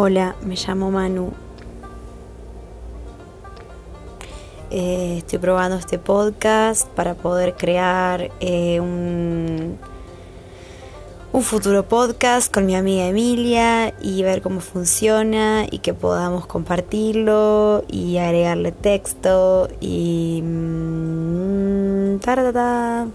Hola, me llamo Manu. Eh, estoy probando este podcast para poder crear eh, un, un futuro podcast con mi amiga Emilia y ver cómo funciona y que podamos compartirlo y agregarle texto y... Mm, taratata.